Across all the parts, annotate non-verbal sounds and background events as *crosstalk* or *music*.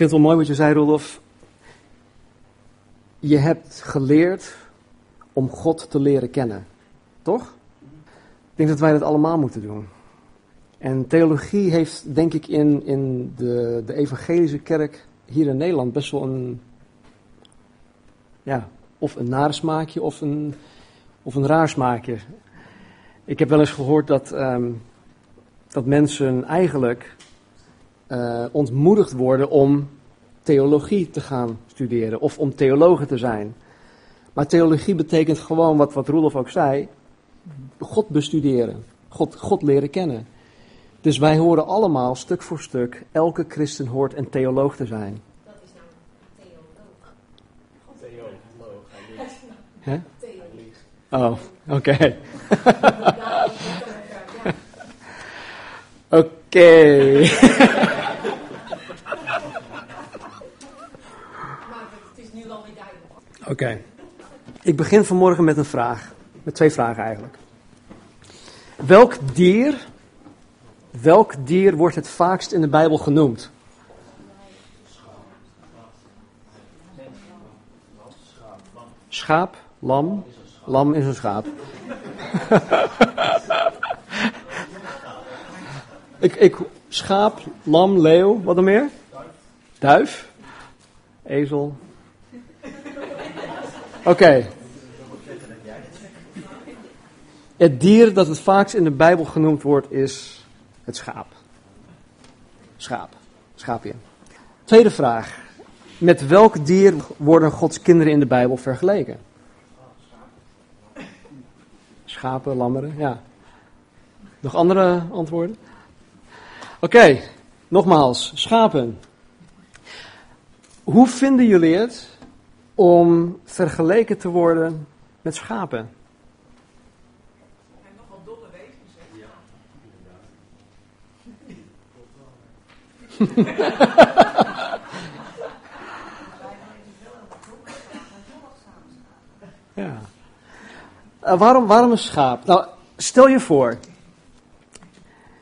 vind het wel mooi wat je zei, Rudolf. Je hebt geleerd om God te leren kennen. Toch? Ik denk dat wij dat allemaal moeten doen. En theologie heeft, denk ik, in, in de, de evangelische kerk hier in Nederland best wel een. Ja, of een nare smaakje of een, of een raar smaakje. Ik heb wel eens gehoord dat, ehm, dat mensen eigenlijk uh, ontmoedigd worden om theologie te gaan studeren of om theologen te zijn. Maar theologie betekent gewoon wat, wat Roelof ook zei: God bestuderen, God, God leren kennen. Dus wij horen allemaal stuk voor stuk, elke christen hoort een theoloog te zijn. Dat is nou theoloog. Theoloog, Oh, oké. *laughs* Oké. *laughs* Oké. Ik begin vanmorgen met een vraag. Met twee vragen eigenlijk. Welk dier, welk dier wordt het vaakst in de Bijbel genoemd? Schaap, lam. Lam is een schaap. *laughs* ik, ik, schaap, lam, leeuw, wat dan meer? Duif. Ezel. Oké. Het dier dat het vaakst in de Bijbel genoemd wordt is het schaap. Schaap. Schaapje. Tweede vraag. Met welk dier worden Gods kinderen in de Bijbel vergeleken? Schapen, lammeren, ja. Nog andere antwoorden? Oké, nogmaals, schapen. Hoe vinden jullie het om vergeleken te worden met schapen? En nogal dolle wezens, Ja. ja. Uh, waarom, waarom een schaap? Nou, stel je voor.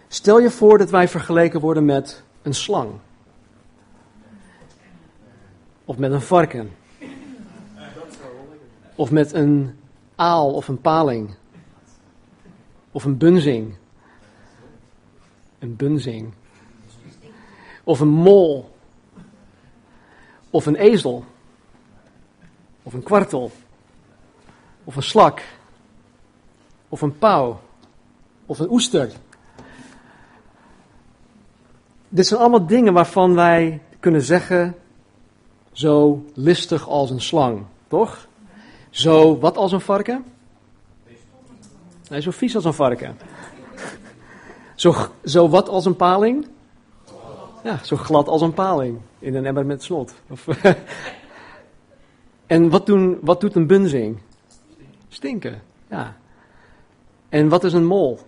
Stel je voor dat wij vergeleken worden met een slang. Of met een varken. Of met een aal of een paling. Of een bunzing. Een bunzing. Of een mol. Of een ezel. Of een kwartel. Of een slak of een pauw, of een oester. Dit zijn allemaal dingen waarvan wij kunnen zeggen, zo listig als een slang, toch? Zo wat als een varken? Nee, zo vies als een varken. Zo, zo wat als een paling? Ja, zo glad als een paling in een emmer met snot. Of, *laughs* en wat, doen, wat doet een bunzing? Stinken, ja. En wat is een mol?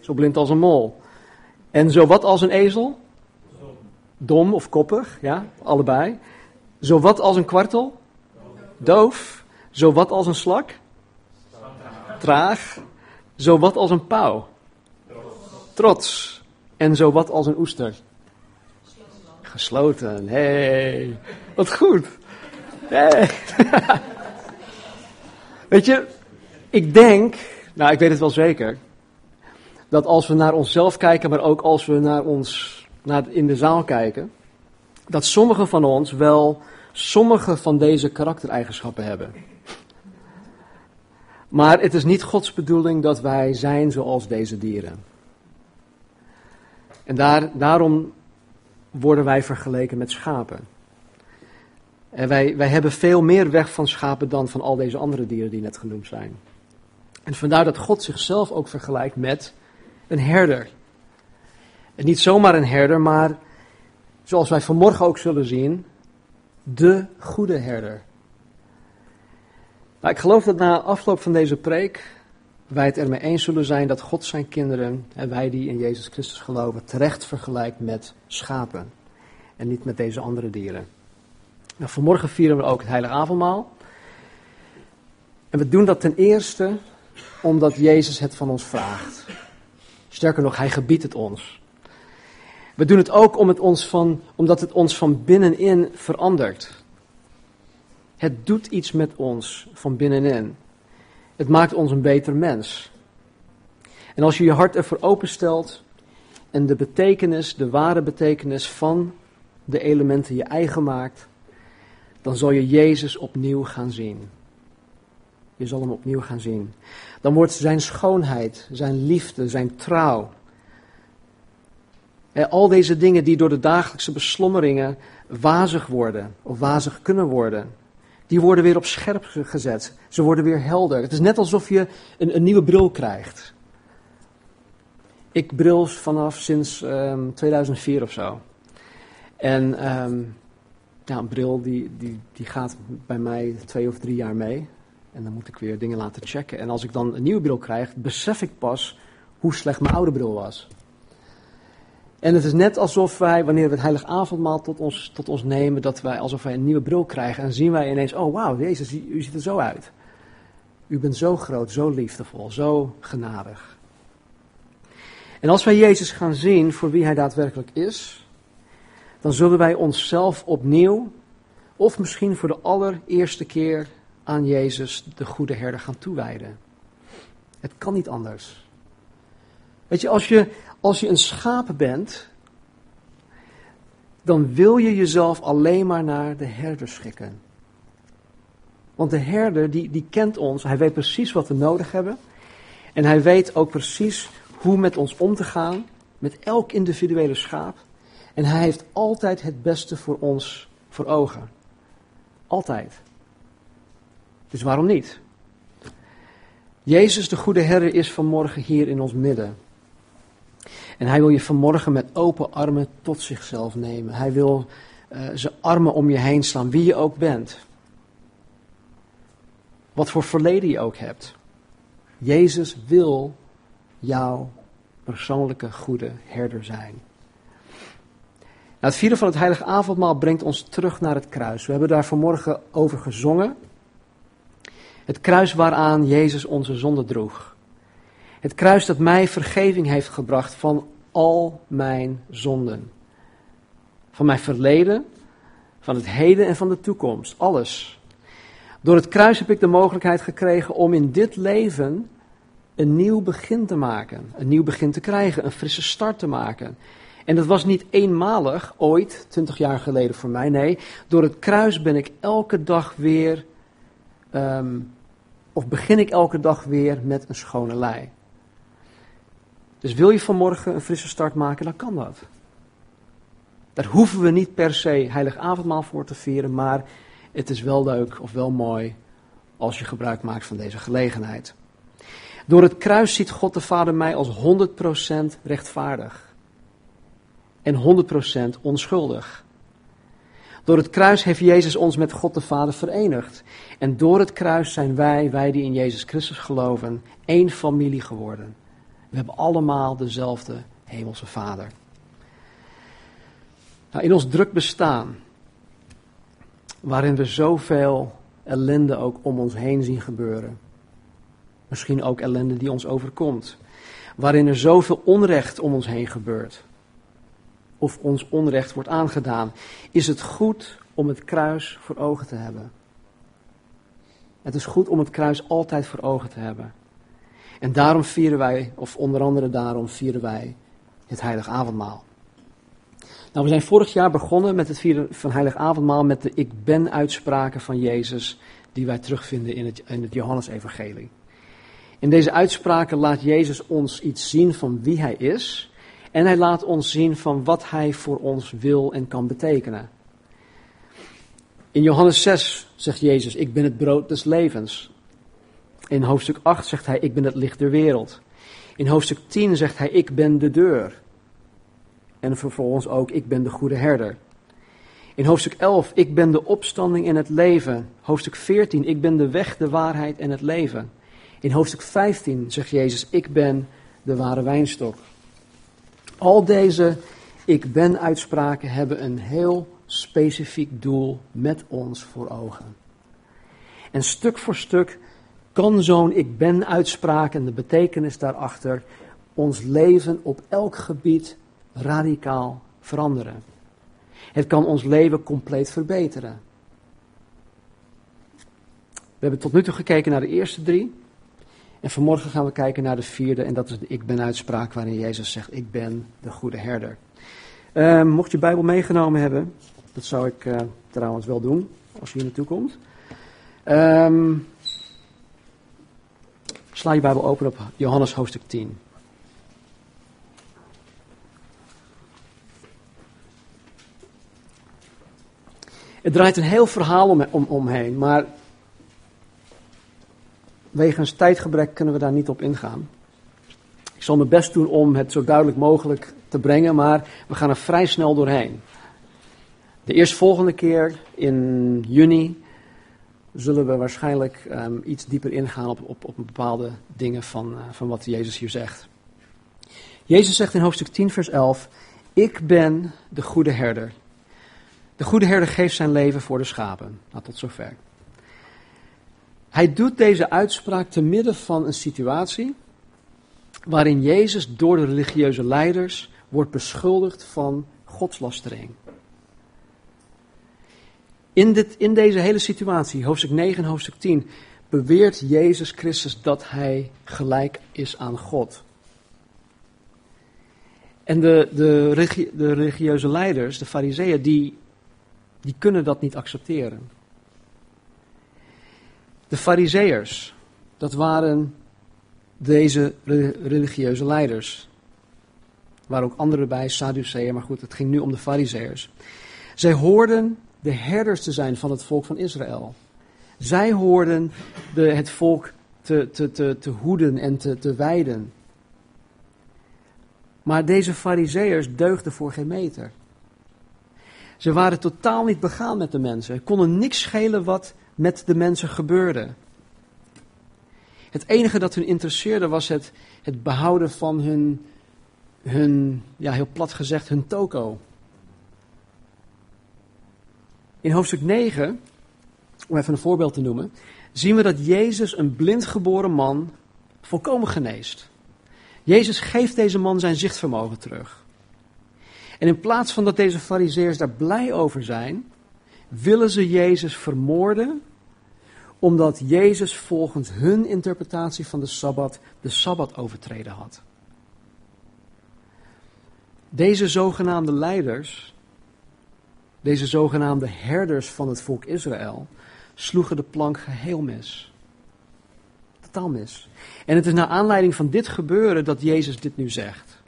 Zo blind als een mol. En zo wat als een ezel? Dom of koppig, ja, allebei. Zo wat als een kwartel? Doof. Zo wat als een slak? Traag. Zo wat als een pauw? Trots. En zo wat als een oester? Gesloten. hey, wat goed. Hey. *laughs* Weet je, ik denk, nou ik weet het wel zeker, dat als we naar onszelf kijken, maar ook als we naar ons naar in de zaal kijken, dat sommigen van ons wel sommige van deze karaktereigenschappen hebben. Maar het is niet Gods bedoeling dat wij zijn zoals deze dieren. En daar, daarom worden wij vergeleken met schapen. En wij, wij hebben veel meer weg van schapen dan van al deze andere dieren die net genoemd zijn. En vandaar dat God zichzelf ook vergelijkt met een herder. En niet zomaar een herder, maar zoals wij vanmorgen ook zullen zien, de goede herder. Nou, ik geloof dat na afloop van deze preek wij het ermee eens zullen zijn dat God zijn kinderen, en wij die in Jezus Christus geloven, terecht vergelijkt met schapen. En niet met deze andere dieren. Nou, vanmorgen vieren we ook het Heilige Avondmaal. En we doen dat ten eerste omdat Jezus het van ons vraagt. Sterker nog, hij gebiedt het ons. We doen het ook om het ons van, omdat het ons van binnenin verandert. Het doet iets met ons van binnenin. Het maakt ons een beter mens. En als je je hart ervoor openstelt en de betekenis, de ware betekenis van de elementen je eigen maakt, dan zal je Jezus opnieuw gaan zien. Je zal hem opnieuw gaan zien. Dan wordt zijn schoonheid, zijn liefde, zijn trouw. Al deze dingen die door de dagelijkse beslommeringen wazig worden, of wazig kunnen worden, die worden weer op scherp gezet. Ze worden weer helder. Het is net alsof je een, een nieuwe bril krijgt. Ik bril vanaf sinds um, ehm, 2004 of zo. En um, ja, een bril die, die, die gaat bij mij twee of drie jaar mee. En dan moet ik weer dingen laten checken. En als ik dan een nieuwe bril krijg, besef ik pas hoe slecht mijn oude bril was. En het is net alsof wij, wanneer we het heilig avondmaal tot ons, tot ons nemen, dat wij alsof wij een nieuwe bril krijgen. En zien wij ineens, oh wauw, Jezus, u ziet er zo uit. U bent zo groot, zo liefdevol, zo genadig. En als wij Jezus gaan zien voor wie hij daadwerkelijk is, dan zullen wij onszelf opnieuw, of misschien voor de allereerste keer aan Jezus, de goede herder, gaan toewijden. Het kan niet anders. Weet je, als je, als je een schaap bent, dan wil je jezelf alleen maar naar de herder schikken. Want de herder, die, die kent ons, hij weet precies wat we nodig hebben. En hij weet ook precies hoe met ons om te gaan, met elk individuele schaap. En hij heeft altijd het beste voor ons voor ogen. Altijd. Dus waarom niet? Jezus, de goede herder, is vanmorgen hier in ons midden. En hij wil je vanmorgen met open armen tot zichzelf nemen. Hij wil uh, zijn armen om je heen slaan, wie je ook bent. Wat voor verleden je ook hebt. Jezus wil jouw persoonlijke goede herder zijn. Nou, het vieren van het heilige avondmaal brengt ons terug naar het kruis. We hebben daar vanmorgen over gezongen. Het kruis waaraan Jezus onze zonde droeg. Het kruis dat mij vergeving heeft gebracht van al mijn zonden. Van mijn verleden, van het heden en van de toekomst. Alles. Door het kruis heb ik de mogelijkheid gekregen om in dit leven een nieuw begin te maken. Een nieuw begin te krijgen, een frisse start te maken. En dat was niet eenmalig, ooit, twintig jaar geleden voor mij. Nee, door het kruis ben ik elke dag weer, ehm, of begin ik elke dag weer met een schone lei. Dus wil je vanmorgen een frisse start maken, dan kan dat. Daar hoeven we niet per se heilig avondmaal voor te vieren, maar het is wel leuk of wel mooi als je gebruik maakt van deze gelegenheid. Door het kruis ziet God de Vader mij als 100% rechtvaardig en 100% onschuldig. Door het kruis heeft Jezus ons met God de Vader verenigd. En door het kruis zijn wij, wij die in Jezus Christus geloven, één familie geworden. We hebben allemaal dezelfde hemelse Vader. Nou, in ons druk bestaan, waarin we zoveel ellende ook om ons heen zien gebeuren, misschien ook ellende die ons overkomt, waarin er zoveel onrecht om ons heen gebeurt, of ons onrecht wordt aangedaan, is het goed om het kruis voor ogen te hebben. Het is goed om het kruis altijd voor ogen te hebben. En daarom vieren wij, of onder andere daarom vieren wij het Heilig Avondmaal. Nou, we zijn vorig jaar begonnen met het vieren van Heilig Avondmaal met de Ik Ben uitspraken van Jezus, die wij terugvinden in het, in het Johannesevangelie. In deze uitspraken laat Jezus ons iets zien van wie Hij is en Hij laat ons zien van wat Hij voor ons wil en kan betekenen. In Johannes 6 zegt Jezus, ik ben het brood des levens. In hoofdstuk 8 zegt hij, ik ben het licht der wereld. In hoofdstuk 10 zegt hij, ik ben de deur. En vervolgens ook, ik ben de goede herder. In hoofdstuk 11, ik ben de opstanding en het leven. Hoofdstuk 14, ik ben de weg, de waarheid en het leven. In hoofdstuk 15 zegt Jezus, ik ben de ware wijnstok. Al deze ik ben uitspraken hebben een heel specifiek doel met ons voor ogen. En stuk voor stuk kan zo'n ik ben uitspraak en de betekenis daarachter ons leven op elk gebied radicaal veranderen. Het kan ons leven compleet verbeteren. We hebben tot nu toe gekeken naar de eerste drie. En vanmorgen gaan we kijken naar de vierde. En dat is de ik ben uitspraak waarin Jezus zegt ik ben de goede herder. Uh, mocht je Bijbel meegenomen hebben, dat zou ik uh, trouwens wel doen als je hier naartoe komt. Um, sla je Bijbel open op Johannes hoofdstuk 10. Het draait een heel verhaal om, om, omheen, maar wegens tijdgebrek kunnen we daar niet op ingaan. Ik zal mijn best doen om het zo duidelijk mogelijk te brengen, maar we gaan er vrij snel doorheen. De eerstvolgende keer in juni zullen we waarschijnlijk um, iets dieper ingaan op, op, op bepaalde dingen van, uh, van wat Jezus hier zegt. Jezus zegt in hoofdstuk 10, vers 11: Ik ben de goede herder. De goede herder geeft zijn leven voor de schapen. Nou, tot zover. Hij doet deze uitspraak te midden van een situatie waarin Jezus door de religieuze leiders wordt beschuldigd van godslastering. In, dit, in deze hele situatie, hoofdstuk 9 en hoofdstuk 10, beweert Jezus Christus dat hij gelijk is aan God. En de, de, de religieuze leiders, de fariseeën, die, die kunnen dat niet accepteren. De fariseërs, dat waren deze religieuze leiders. Er waren ook anderen bij, Sadduceeën, maar goed, het ging nu om de fariseërs. Zij hoorden de herders te zijn van het volk van Israël. Zij hoorden de, het volk te, te, te, te hoeden en te, te wijden. Maar deze fariseërs deugden voor geen meter. Ze waren totaal niet begaan met de mensen. Konden niks schelen wat met de mensen gebeurde. Het enige dat hun interesseerde was het, het behouden van hun, hun, ja heel plat gezegd, hun toko. In hoofdstuk 9, om even een voorbeeld te noemen, zien we dat Jezus een blind geboren man volkomen geneest. Jezus geeft deze man zijn zichtvermogen terug. En in plaats van dat deze fariseërs daar blij over zijn, willen ze Jezus vermoorden, omdat Jezus volgens hun interpretatie van de Sabbat de Sabbat overtreden had. Deze zogenaamde leiders deze zogenaamde herders van het volk Israël sloegen de plank geheel mis. Totaal mis. En het is naar aanleiding van dit gebeuren dat Jezus dit nu zegt.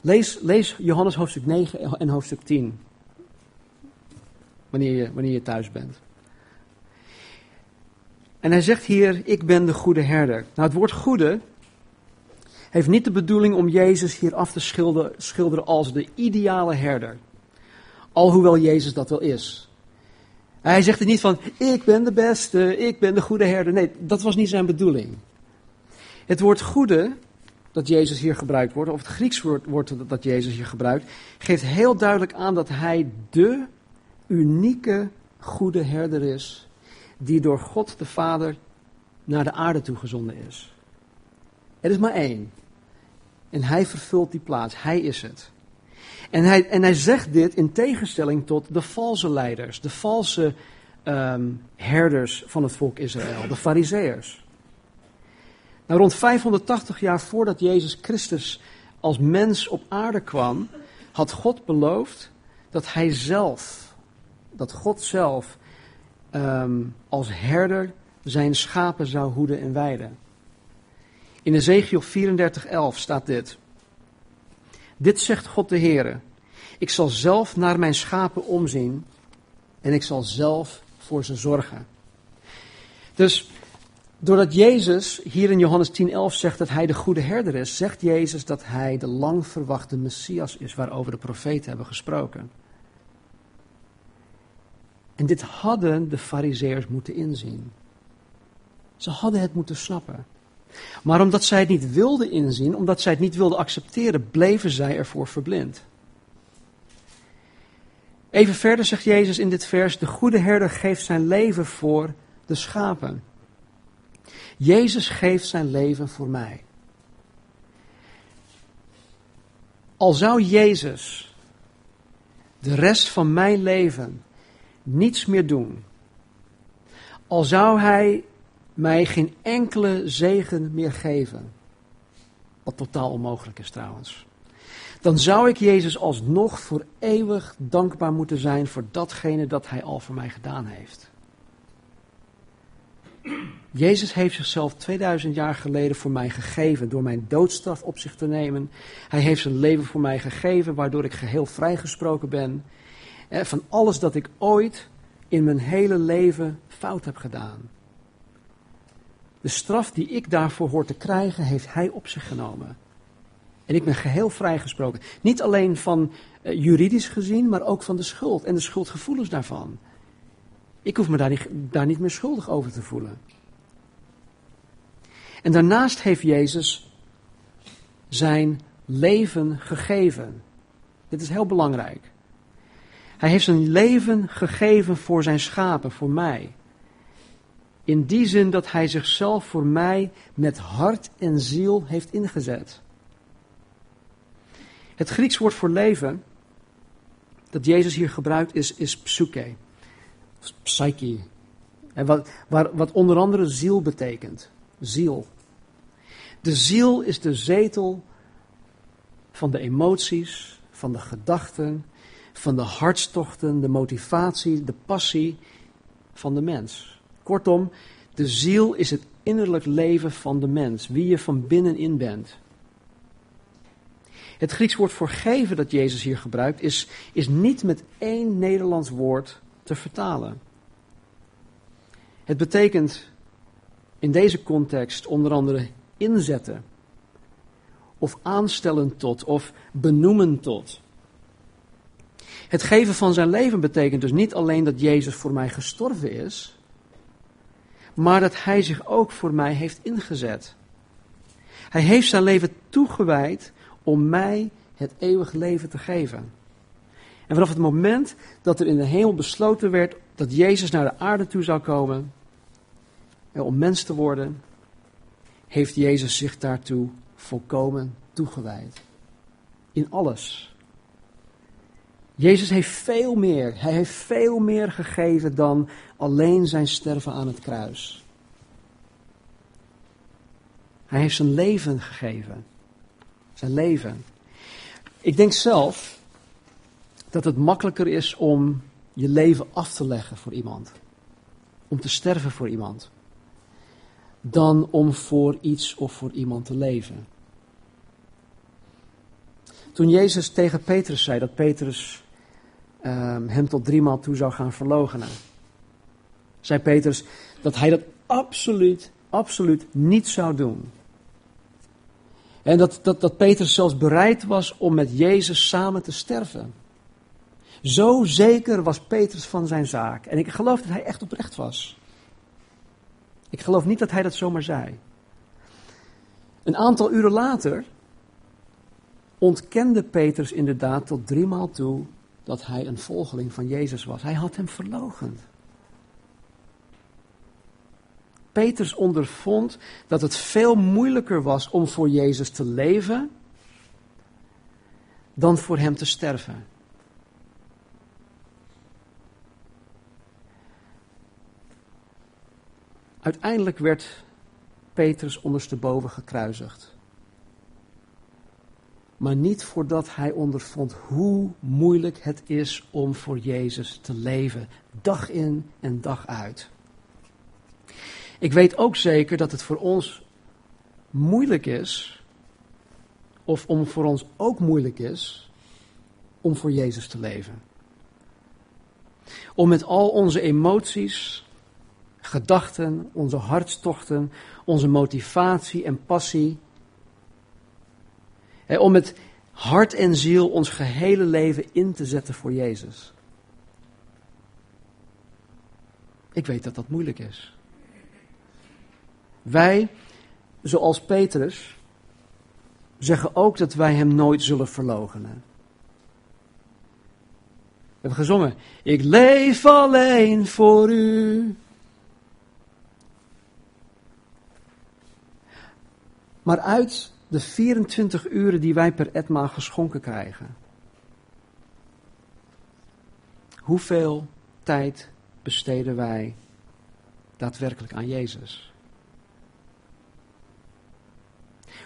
Lees, lees Johannes hoofdstuk 9 en hoofdstuk 10. Wanneer je, wanneer je thuis bent. En hij zegt hier, ik ben de goede herder. Nou, het woord goede heeft niet de bedoeling om Jezus hier af te schilderen, schilderen als de ideale herder. Alhoewel Jezus dat wel is. Hij zegt er niet van, ik ben de beste, ik ben de goede herder. Nee, dat was niet zijn bedoeling. Het woord goede, dat Jezus hier gebruikt wordt, of het Grieks woord, dat Jezus hier gebruikt, geeft heel duidelijk aan dat hij de unieke goede herder is, die door God de Vader naar de aarde toegezonden is. Er is maar één. En hij vervult die plaats. Hij is het. En hij, en hij zegt dit in tegenstelling tot de valse leiders, de valse um, herders van het volk Israël, de Fariseërs. Nou, rond 580 jaar voordat Jezus Christus als mens op aarde kwam, had God beloofd dat hij zelf, dat God zelf um, als herder zijn schapen zou hoeden en weiden. In Ezekiel 34:11 staat dit. Dit zegt God de Heere. Ik zal zelf naar mijn schapen omzien en ik zal zelf voor ze zorgen. Dus doordat Jezus hier in Johannes 10:11 zegt dat hij de goede herder is, zegt Jezus dat hij de lang verwachte Messias is waarover de profeten hebben gesproken. En dit hadden de Fariseërs moeten inzien. Ze hadden het moeten snappen. Maar omdat zij het niet wilden inzien, omdat zij het niet wilden accepteren, bleven zij ervoor verblind. Even verder zegt Jezus in dit vers: De goede herder geeft zijn leven voor de schapen. Jezus geeft zijn leven voor mij. Al zou Jezus de rest van mijn leven niets meer doen, al zou hij mij geen enkele zegen meer geven, wat totaal onmogelijk is trouwens, dan zou ik Jezus alsnog voor eeuwig dankbaar moeten zijn voor datgene dat hij al voor mij gedaan heeft. Jezus heeft zichzelf 2000 jaar geleden voor mij gegeven door mijn doodstraf op zich te nemen. Hij heeft zijn leven voor mij gegeven, waardoor ik geheel vrijgesproken ben eh, van alles dat ik ooit in mijn hele leven fout heb gedaan. De straf die ik daarvoor hoor te krijgen, heeft hij op zich genomen. En ik ben geheel vrijgesproken. Niet alleen van uh, juridisch gezien, maar ook van de schuld en de schuldgevoelens daarvan. Ik hoef me daar niet meer schuldig over te voelen. En daarnaast heeft Jezus zijn leven gegeven. Dit is heel belangrijk. Hij heeft zijn leven gegeven voor zijn schapen, voor mij. In die zin dat hij zichzelf voor mij met hart en ziel heeft ingezet. Het Grieks woord voor leven dat Jezus hier gebruikt is, is psyche. Psyche. En wat, wat onder andere ziel betekent. Ziel. De ziel is de zetel van de emoties, van de gedachten, van de hartstochten, de motivatie, de passie van de mens. Kortom, de ziel is het innerlijk leven van de mens, wie je van binnenin bent. Het Grieks woord voor geven dat Jezus hier gebruikt is, is niet met één Nederlands woord te vertalen. Het betekent in deze context onder andere inzetten, of aanstellen tot, of benoemen tot. Het geven van zijn leven betekent dus niet alleen dat Jezus voor mij gestorven is, maar dat hij zich ook voor mij heeft ingezet. Hij heeft zijn leven toegewijd om mij het eeuwige leven te geven. En vanaf het moment dat er in de hemel besloten werd dat Jezus naar de aarde toe zou komen, om mens te worden, heeft Jezus zich daartoe volkomen toegewijd. In alles. Jezus heeft veel meer. Hij heeft veel meer gegeven dan alleen zijn sterven aan het kruis. Hij heeft zijn leven gegeven. Zijn leven. Ik denk zelf dat het makkelijker is om je leven af te leggen voor iemand. Om te sterven voor iemand. Dan om voor iets of voor iemand te leven. Toen Jezus tegen Petrus zei dat Petrus um, hem tot driemaal toe zou gaan verloochenen, zei Petrus dat hij dat absoluut, absoluut niet zou doen. En dat, dat, dat Petrus zelfs bereid was om met Jezus samen te sterven. Zo zeker was Petrus van zijn zaak. En ik geloof dat hij echt oprecht was. Ik geloof niet dat hij dat zomaar zei. Een aantal uren later ontkende Petrus inderdaad tot driemaal toe dat hij een volgeling van Jezus was. Hij had hem verlogend. Petrus ondervond dat het veel moeilijker was om voor Jezus te leven dan voor hem te sterven. Uiteindelijk werd Petrus ondersteboven gekruisigd. Maar niet voordat hij ondervond hoe moeilijk het is om voor Jezus te leven, dag in en dag uit. Ik weet ook zeker dat het voor ons moeilijk is, of om voor ons ook moeilijk is, om voor Jezus te leven. Om met al onze emoties, gedachten, onze hartstochten, onze motivatie en passie, om met hart en ziel ons gehele leven in te zetten voor Jezus. Ik weet dat dat moeilijk is. Wij, zoals Petrus, zeggen ook dat wij hem nooit zullen verloochenen. We hebben gezongen, ik leef alleen voor u. Maar uit de 24 uren die wij per etmaal geschonken krijgen, Hoeveel tijd besteden wij daadwerkelijk aan Jezus?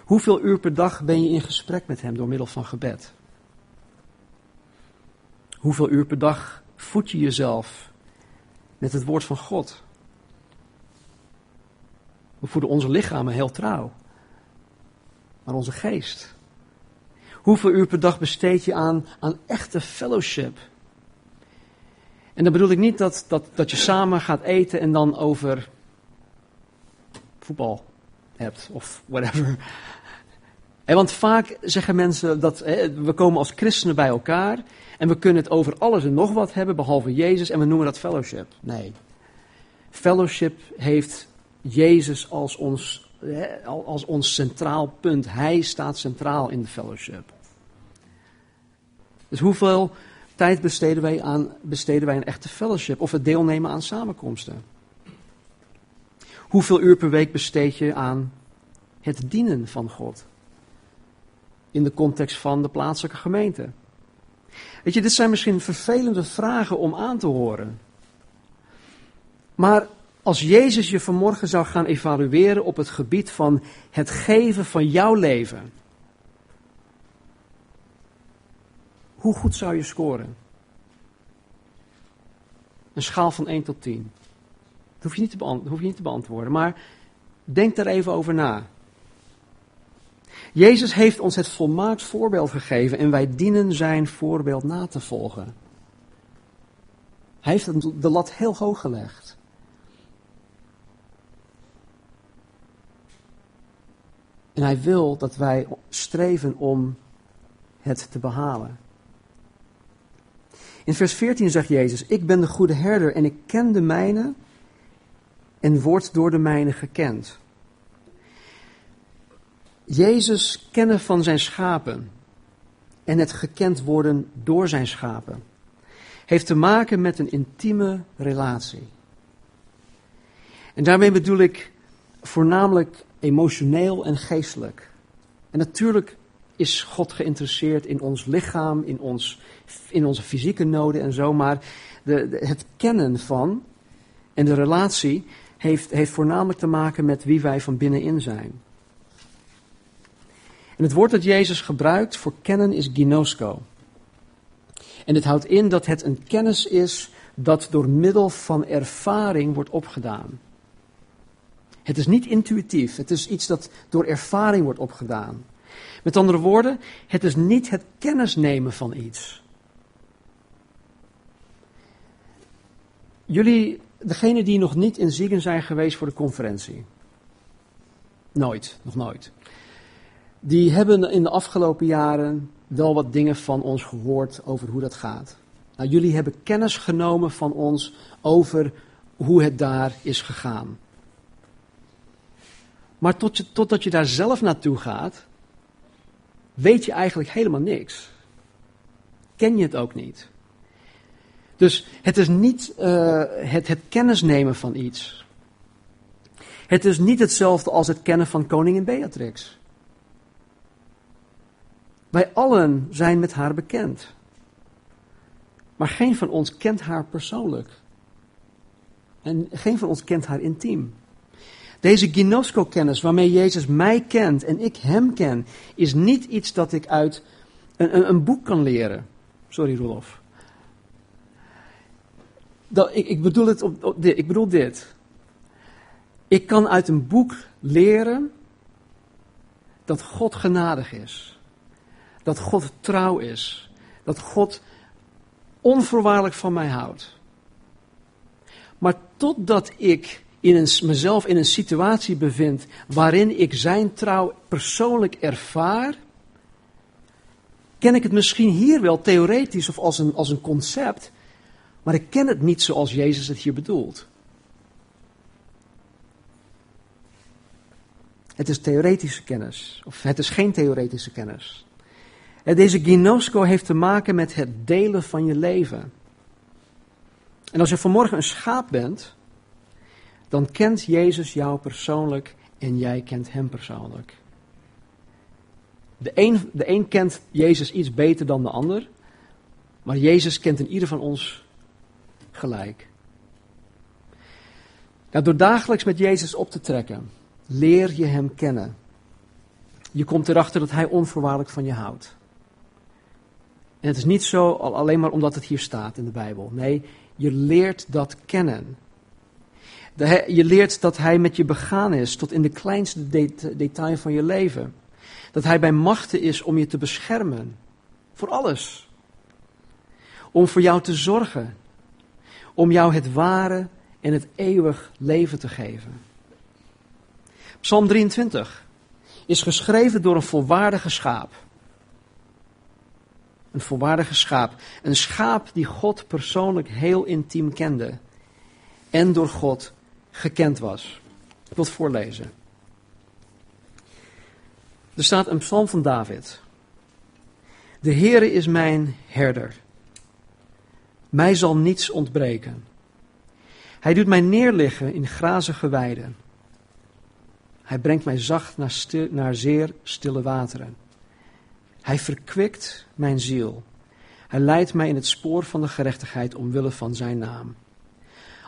Hoeveel uur per dag ben je in gesprek met Hem door middel van gebed? Hoeveel uur per dag voed je jezelf met het woord van God? We voeden onze lichamen heel trouw, maar onze geest. Hoeveel uur per dag besteed je aan, aan echte fellowship? En dan bedoel ik niet dat, dat, dat je samen gaat eten en dan over voetbal hebt of whatever. Want vaak zeggen mensen dat hè, we komen als christenen bij elkaar en we kunnen het over alles en nog wat hebben behalve Jezus en we noemen dat fellowship. Nee. Fellowship heeft Jezus als ons, als ons centraal punt. Hij staat centraal in de fellowship. Dus hoeveel tijd besteden wij aan, besteden wij aan echte fellowship of het deelnemen aan samenkomsten? Hoeveel uur per week besteed je aan het dienen van God? In de context van de plaatselijke gemeente. Weet je, dit zijn misschien vervelende vragen om aan te horen. Maar als Jezus je vanmorgen zou gaan evalueren op het gebied van het geven van jouw leven, hoe goed zou je scoren? Een schaal van 1 tot 10. Dat hoef je niet te, hoef je niet te beantwoorden, maar denk daar even over na. Jezus heeft ons het volmaakt voorbeeld gegeven en wij dienen zijn voorbeeld na te volgen. Hij heeft de lat heel hoog gelegd. En hij wil dat wij streven om het te behalen. In vers 14 zegt Jezus: Ik ben de goede herder en ik ken de mijne en word door de mijne gekend. Jezus kennen van zijn schapen en het gekend worden door zijn schapen heeft te maken met een intieme relatie. En daarmee bedoel ik voornamelijk emotioneel en geestelijk. En natuurlijk is God geïnteresseerd in ons lichaam, in, ons, in onze fysieke noden en zo, maar de, het kennen van en de relatie heeft, heeft voornamelijk te maken met wie wij van binnenin zijn. En het woord dat Jezus gebruikt voor kennen is ginosko. En het houdt in dat het een kennis is dat door middel van ervaring wordt opgedaan. Het is niet intuïtief, het is iets dat door ervaring wordt opgedaan. Met andere woorden, het is niet het kennis nemen van iets. Jullie, degene die nog niet in Ziegen zijn geweest voor de conferentie. Nooit, nog nooit. Die hebben in de afgelopen jaren wel wat dingen van ons gehoord over hoe dat gaat. Nou, jullie hebben kennis genomen van ons over hoe het daar is gegaan. Maar tot je, totdat je daar zelf naartoe gaat, weet je eigenlijk helemaal niks. Ken je het ook niet. Dus het is niet uh, het, het kennisnemen van iets. Het is niet hetzelfde als het kennen van koningin Beatrix. Wij allen zijn met haar bekend. Maar geen van ons kent haar persoonlijk. En geen van ons kent haar intiem. Deze ginosko-kennis waarmee Jezus mij kent en ik hem ken, is niet iets dat ik uit een, een, een boek kan leren. Sorry, Rolof. Dat, ik, ik, bedoel het op, ik bedoel dit. Ik kan uit een boek leren dat God genadig is. Dat God trouw is. Dat God onvoorwaardelijk van mij houdt. Maar totdat ik in een, mezelf in een situatie bevind waarin ik zijn trouw persoonlijk ervaar, ken ik het misschien hier wel theoretisch of als een, als een concept, maar ik ken het niet zoals Jezus het hier bedoelt. Het is theoretische kennis, of het is geen theoretische kennis. Deze ginosko heeft te maken met het delen van je leven. En als je vanmorgen een schaap bent, dan kent Jezus jou persoonlijk en jij kent Hem persoonlijk. De een, de een kent Jezus iets beter dan de ander, maar Jezus kent in ieder van ons gelijk. Nou, door dagelijks met Jezus op te trekken, leer je Hem kennen. Je komt erachter dat Hij onvoorwaardelijk van je houdt. En het is niet zo alleen maar omdat het hier staat in de Bijbel. Nee, je leert dat kennen. Je leert dat Hij met je begaan is tot in de kleinste detail van je leven. Dat Hij bij machten is om je te beschermen. Voor alles. Om voor jou te zorgen. Om jou het ware en het eeuwig leven te geven. Psalm 23 is geschreven door een volwaardige schaap. Een volwaardige schaap. Een schaap die God persoonlijk heel intiem kende. En door God gekend was. Ik wil het voorlezen. Er staat een psalm van David. De Heere is mijn herder. Mij zal niets ontbreken. Hij doet mij neerliggen in grazige weiden. Hij brengt mij zacht naar, naar zeer stille wateren. Hij verkwikt mijn ziel. Hij leidt mij in het spoor van de gerechtigheid omwille van zijn naam.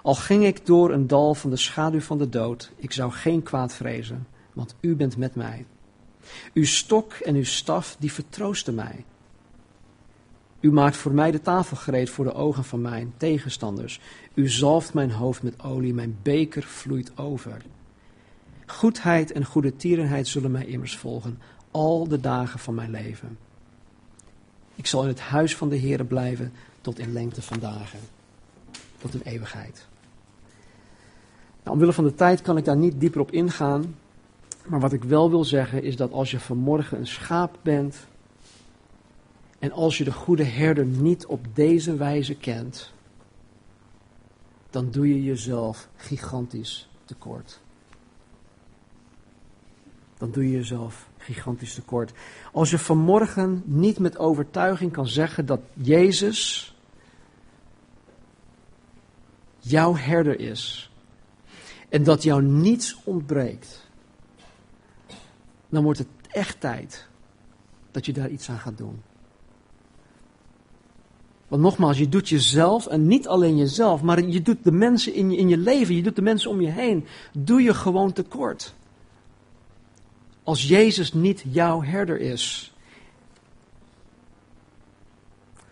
Al ging ik door een dal van de schaduw van de dood, ik zou geen kwaad vrezen, want u bent met mij. Uw stok en uw staf, die vertroosten mij. U maakt voor mij de tafel gereed voor de ogen van mijn tegenstanders. U zalft mijn hoofd met olie, mijn beker vloeit over. Goedheid en goede tierenheid zullen mij immers volgen, al de dagen van mijn leven. Ik zal in het huis van de Heere blijven tot in lengte van dagen, tot in eeuwigheid. Nou, omwille van de tijd kan ik daar niet dieper op ingaan, maar wat ik wel wil zeggen is dat als je vanmorgen een schaap bent en als je de goede herder niet op deze wijze kent, dan doe je jezelf gigantisch tekort. Dan doe je jezelf gigantisch tekort. Als je vanmorgen niet met overtuiging kan zeggen dat Jezus jouw herder is en dat jou niets ontbreekt, dan wordt het echt tijd dat je daar iets aan gaat doen. Want nogmaals, je doet jezelf, en niet alleen jezelf, maar je doet de mensen in je, in je leven, je doet de mensen om je heen, doe je gewoon tekort. Als Jezus niet jouw herder is.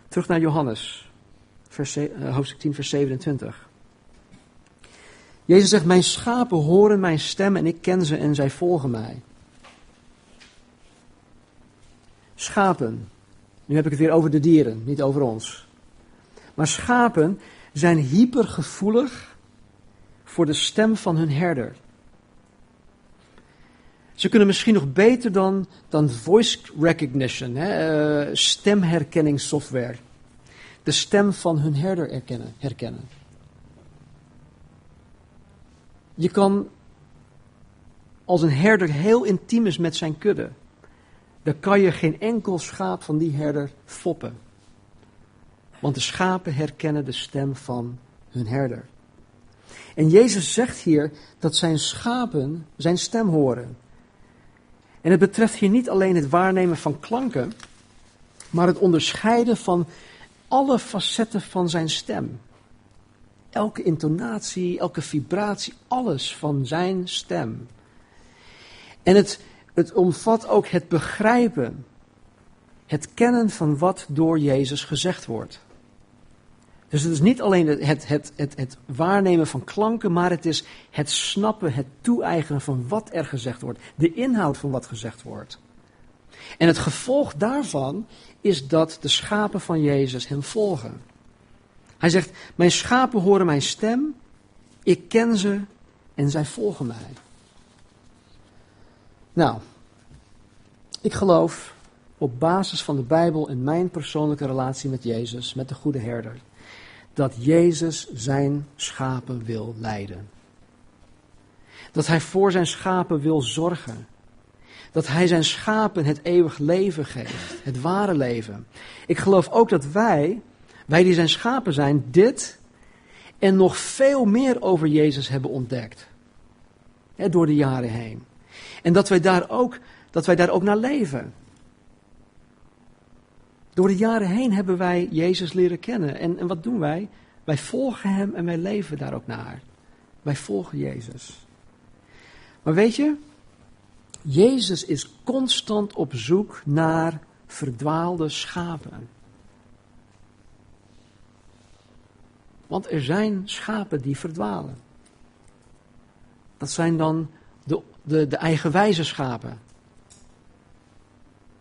Terug naar Johannes, vers, uh, hoofdstuk 10, vers 27. Jezus zegt, mijn schapen horen mijn stem en ik ken ze en zij volgen mij. Schapen. Nu heb ik het weer over de dieren, niet over ons. Maar schapen zijn hypergevoelig voor de stem van hun herder. Ze kunnen misschien nog beter dan, dan voice recognition, hè, uh, stemherkenningssoftware, de stem van hun herder herkennen, herkennen. Je kan, als een herder heel intiem is met zijn kudde, dan kan je geen enkel schaap van die herder foppen. Want de schapen herkennen de stem van hun herder. En Jezus zegt hier dat zijn schapen zijn stem horen. En het betreft hier niet alleen het waarnemen van klanken, maar het onderscheiden van alle facetten van zijn stem. Elke intonatie, elke vibratie, alles van zijn stem. En het, het omvat ook het begrijpen, het kennen van wat door Jezus gezegd wordt. Dus het is niet alleen het, het, het, het, waarnemen van klanken, maar het is het snappen, het toe-eigenen van wat er gezegd wordt. De inhoud van wat gezegd wordt. En het gevolg daarvan is dat de schapen van Jezus hem volgen. Hij zegt, mijn schapen horen mijn stem, ik ken ze en zij volgen mij. Nou, ik geloof op basis van de Bijbel en mijn persoonlijke relatie met Jezus, met de goede herder, dat Jezus zijn schapen wil leiden. Dat hij voor zijn schapen wil zorgen. Dat hij zijn schapen het eeuwig leven geeft, het ware leven. Ik geloof ook dat wij, wij die zijn schapen zijn, dit en nog veel meer over Jezus hebben ontdekt. Door de jaren heen. En dat wij daar ook, dat wij daar ook naar leven. Door de jaren heen hebben wij Jezus leren kennen. En, en wat doen wij? Wij volgen Hem en wij leven daar ook naar. Wij volgen Jezus. Maar weet je, Jezus is constant op zoek naar verdwaalde schapen. Want er zijn schapen die verdwalen. Dat zijn dan de, de, de eigenwijze schapen.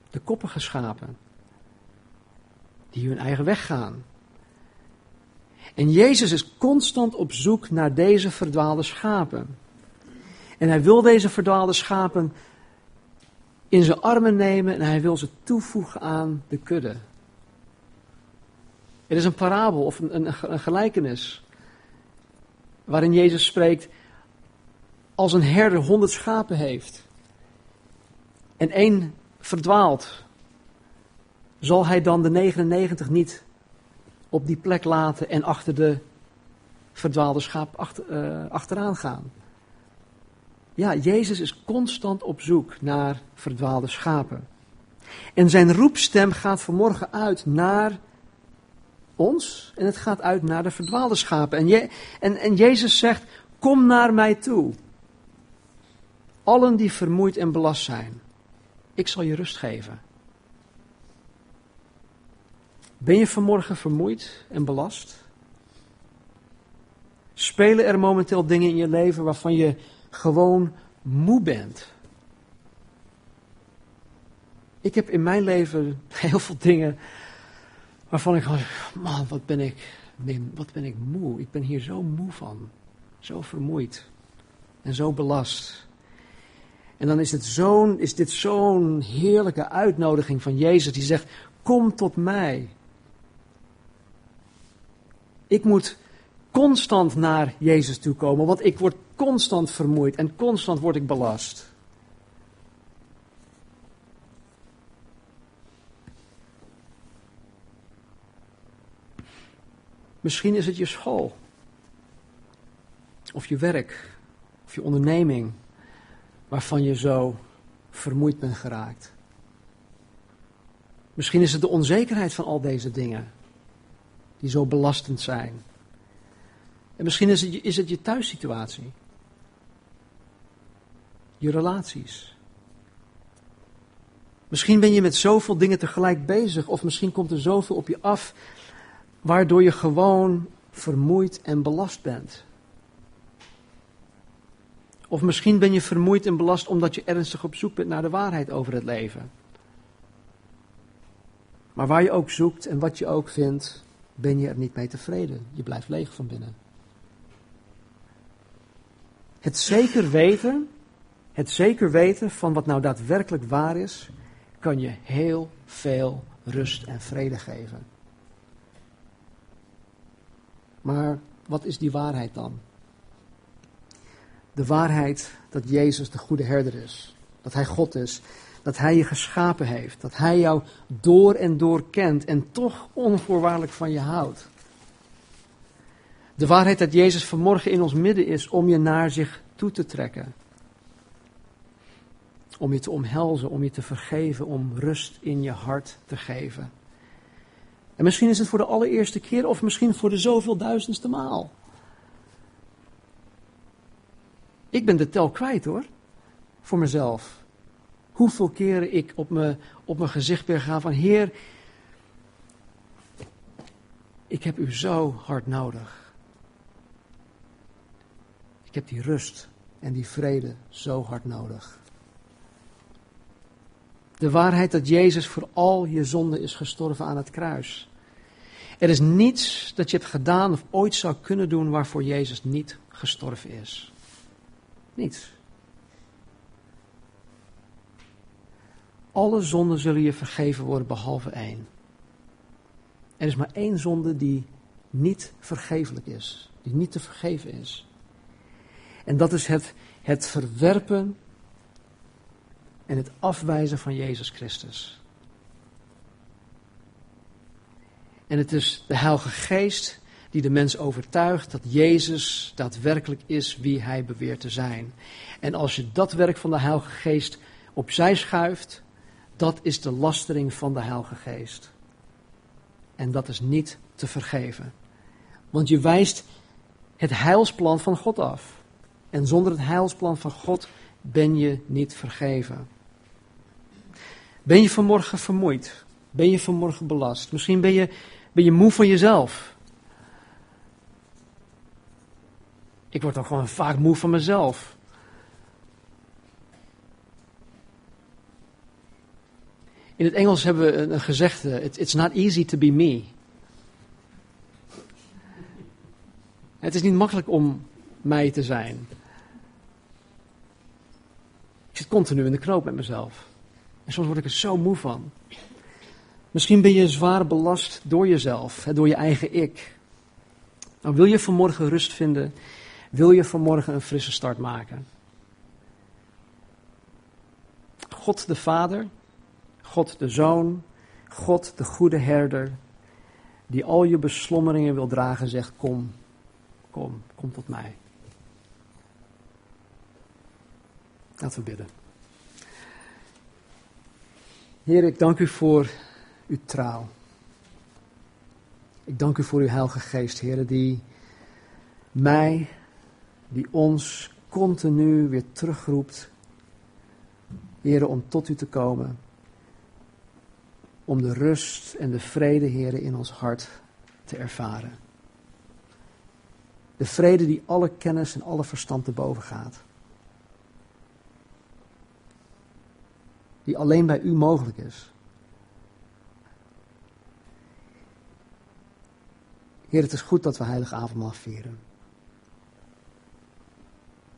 De koppige schapen. Die hun eigen weg gaan. En Jezus is constant op zoek naar deze verdwaalde schapen. En hij wil deze verdwaalde schapen in zijn armen nemen en hij wil ze toevoegen aan de kudde. Het is een parabel of een, een, gelijkenis waarin Jezus spreekt als een herder honderd schapen heeft en één verdwaalt, zal hij dan de 99 niet op die plek laten en achter de verdwaalde schaap achter, uh, achteraan gaan? Ja, Jezus is constant op zoek naar verdwaalde schapen. En zijn roepstem gaat vanmorgen uit naar ons en het gaat uit naar de verdwaalde schapen. En, je, en, en Jezus zegt, kom naar mij toe. Allen die vermoeid en belast zijn, ik zal je rust geven. Ben je vanmorgen vermoeid en belast? Spelen er momenteel dingen in je leven waarvan je gewoon moe bent? Ik heb in mijn leven *laughs* heel veel dingen waarvan ik gewoon, man, wat ben ik, wat ben ik moe. Ik ben hier zo moe van. Zo vermoeid. En zo belast. En dan is, het zo'n, is dit zo'n heerlijke uitnodiging van Jezus die zegt, kom tot mij. Ik moet constant naar Jezus toe komen, want ik word constant vermoeid en constant word ik belast. Misschien is het je school, of je werk, of je onderneming, waarvan je zo vermoeid bent geraakt. Misschien is het de onzekerheid van al deze dingen, die zo belastend zijn. En misschien is het, is het je thuissituatie, je relaties. Misschien ben je met zoveel dingen tegelijk bezig, of misschien komt er zoveel op je af waardoor je gewoon vermoeid en belast bent. Of misschien ben je vermoeid en belast omdat je ernstig op zoek bent naar de waarheid over het leven. Maar waar je ook zoekt en wat je ook vindt, ben je er niet mee tevreden. Je blijft leeg van binnen. Het zeker weten, het zeker weten van wat nou daadwerkelijk waar is, kan je heel veel rust en vrede geven. Maar wat is die waarheid dan? De waarheid dat Jezus de goede herder is. Dat Hij God is. Dat Hij je geschapen heeft. Dat Hij jou door en door kent en toch onvoorwaardelijk van je houdt. De waarheid dat Jezus vanmorgen in ons midden is om je naar zich toe te trekken. Om je te omhelzen, om je te vergeven, om rust in je hart te geven. En misschien is het voor de allereerste keer of misschien voor de zoveel duizendste maal. Ik ben de tel kwijt hoor, voor mezelf. Hoeveel keren ik op mijn, op mijn gezicht ben gegaan van Heer, ik heb u zo hard nodig. Ik heb die rust en die vrede zo hard nodig. De waarheid dat Jezus voor al je zonde is gestorven aan het kruis. Er is niets dat je hebt gedaan of ooit zou kunnen doen waarvoor Jezus niet gestorven is. Niets. Alle zonden zullen je vergeven worden behalve één. Er is maar één zonde die niet vergeeflijk is, die niet te vergeven is. En dat is het, het verwerpen en het afwijzen van Jezus Christus. En het is de Heilige Geest die de mens overtuigt dat Jezus daadwerkelijk is wie hij beweert te zijn. En als je dat werk van de Heilige Geest opzij schuift, dat is de lastering van de Heilige Geest. En dat is niet te vergeven. Want je wijst het heilsplan van God af. En zonder het heilsplan van God ben je niet vergeven. Ben je vanmorgen vermoeid? Ben je vanmorgen belast? Misschien ben je, ben je moe van jezelf. Ik word ook gewoon vaak moe van mezelf. In het Engels hebben we een gezegde: It's not easy to be me. Het is niet makkelijk om mij te zijn. Ik zit continu in de knoop met mezelf. En soms word ik er zo moe van. Misschien ben je zwaar belast door jezelf, door je eigen ik. Nou, wil je vanmorgen rust vinden? Wil je vanmorgen een frisse start maken? God de Vader, God de Zoon, God de goede herder, die al je beslommeringen wil dragen, zegt: Kom, kom, kom tot mij. Laten we bidden. Heer, ik dank u voor uw trouw. Ik dank u voor uw Heilige Geest, Heer, die mij, die ons continu weer terugroept, Heer, om tot u te komen. Om de rust en de vrede, Heer, in ons hart te ervaren. De vrede die alle kennis en alle verstand te boven gaat. Die alleen bij u mogelijk is. Heer, het is goed dat we heilig avondmaal vieren.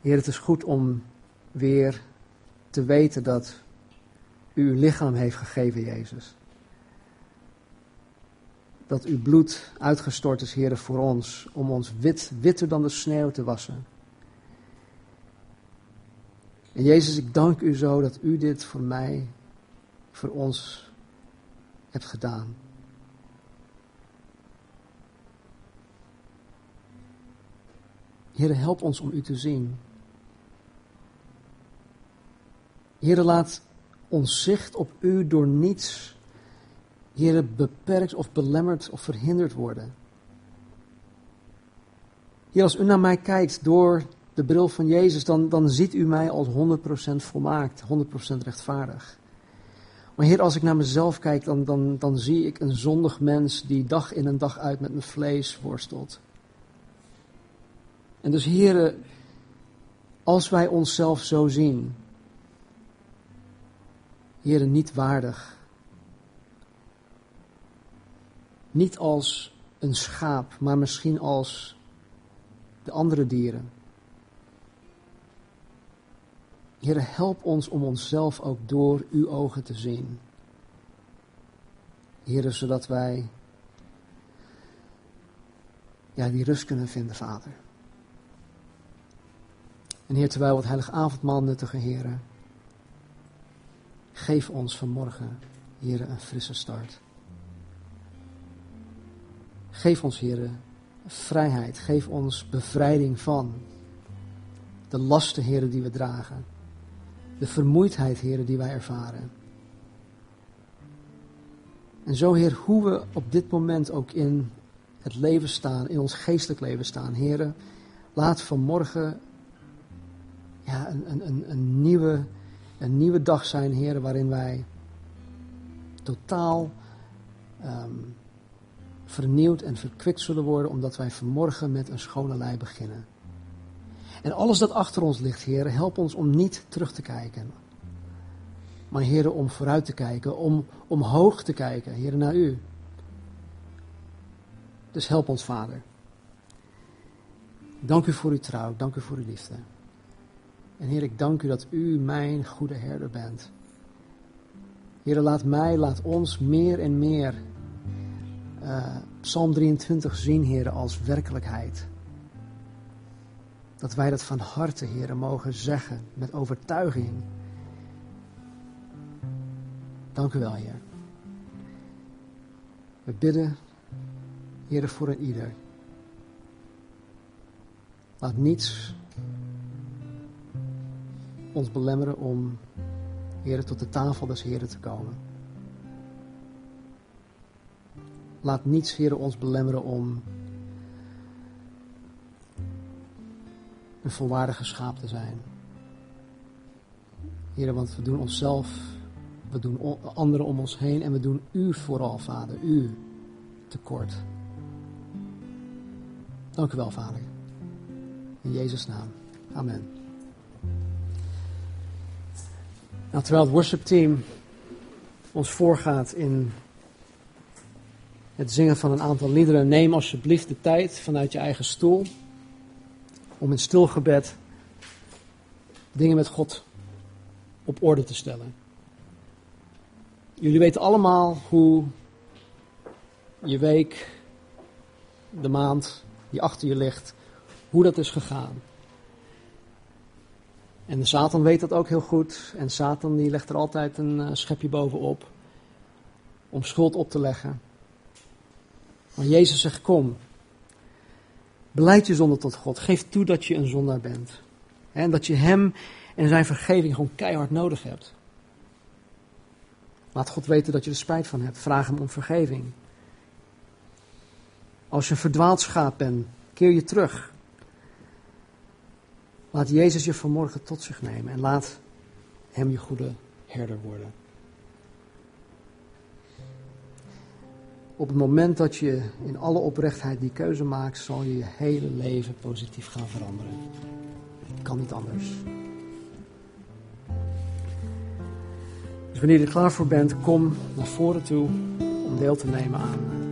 Heer, het is goed om weer te weten dat u uw lichaam heeft gegeven, Jezus. Dat uw bloed uitgestort is, Heer, voor ons, om ons wit, witter dan de sneeuw te wassen. En Jezus, ik dank u zo dat u dit voor mij, voor ons hebt gedaan. Heer, help ons om u te zien. Heer, laat ons zicht op u door niets, Heer, beperkt of belemmerd of verhinderd worden. Heer, als u naar mij kijkt door de bril van Jezus, dan, dan ziet u mij als 100% volmaakt, 100% rechtvaardig. Maar Heer, als ik naar mezelf kijk, dan, dan, dan zie ik een zondig mens die dag in en dag uit met mijn vlees worstelt. En dus heren, als wij onszelf zo zien, heren, niet waardig, niet als een schaap, maar misschien als de andere dieren. Heren, help ons om onszelf ook door uw ogen te zien. Heren, zodat wij ja, die rust kunnen vinden, Vader. En Heer, terwijl we het heilige avondmaal nuttigen, Heer, geef ons vanmorgen, Heer, een frisse start. Geef ons, Heer, vrijheid. Geef ons bevrijding van de lasten, Heer, die we dragen. De vermoeidheid, Heer, die wij ervaren. En zo, Heer, hoe we op dit moment ook in het leven staan, in ons geestelijk leven staan, Heer, laat vanmorgen ja, een, een, een, een, nieuwe, een nieuwe dag zijn, heren, waarin wij totaal um, vernieuwd en verkwikt zullen worden, omdat wij vanmorgen met een schone lei beginnen. En alles dat achter ons ligt, heren, help ons om niet terug te kijken. Maar heren, om vooruit te kijken, om omhoog te kijken, heren, naar u. Dus help ons, Vader. Dank u voor uw trouw, dank u voor uw liefde. En Heer, ik dank u dat u mijn goede herder bent. Heer, laat mij, laat ons meer en meer uh, Psalm 23 zien, Heer, als werkelijkheid. Dat wij dat van harte, Heer, mogen zeggen met overtuiging. Dank u wel, Heer. We bidden, Heer, voor een ieder. Laat niets ons belemmeren om, Heer, tot de tafel des Heren te komen. Laat niets, Heer, ons belemmeren om een volwaardige schaap te zijn. Heer, want we doen onszelf, we doen anderen om ons heen en we doen u vooral, Vader, u tekort. Dank u wel, Vader. In Jezus' naam. Amen. Nou, terwijl het worshipteam ons voorgaat in het zingen van een aantal liederen, neem alsjeblieft de tijd vanuit je eigen stoel om in stilgebed dingen met God op orde te stellen. Jullie weten allemaal hoe je week, de maand die achter je ligt, hoe dat is gegaan. En Satan weet dat ook heel goed. En Satan die legt er altijd een uh, schepje bovenop. Om schuld op te leggen. Maar Jezus zegt: Kom. Beleid je zonde tot God. Geef toe dat je een zondaar bent. En dat je Hem en Zijn vergeving gewoon keihard nodig hebt. Laat God weten dat je er spijt van hebt. Vraag Hem om vergeving. Als je een verdwaald schaap bent, keer je terug. Laat Jezus je vanmorgen tot zich nemen en laat Hem je goede herder worden. Op het moment dat je in alle oprechtheid die keuze maakt, zal je je hele leven positief gaan veranderen. Het kan niet anders. Dus wanneer je er klaar voor bent, kom naar voren toe om deel te nemen aan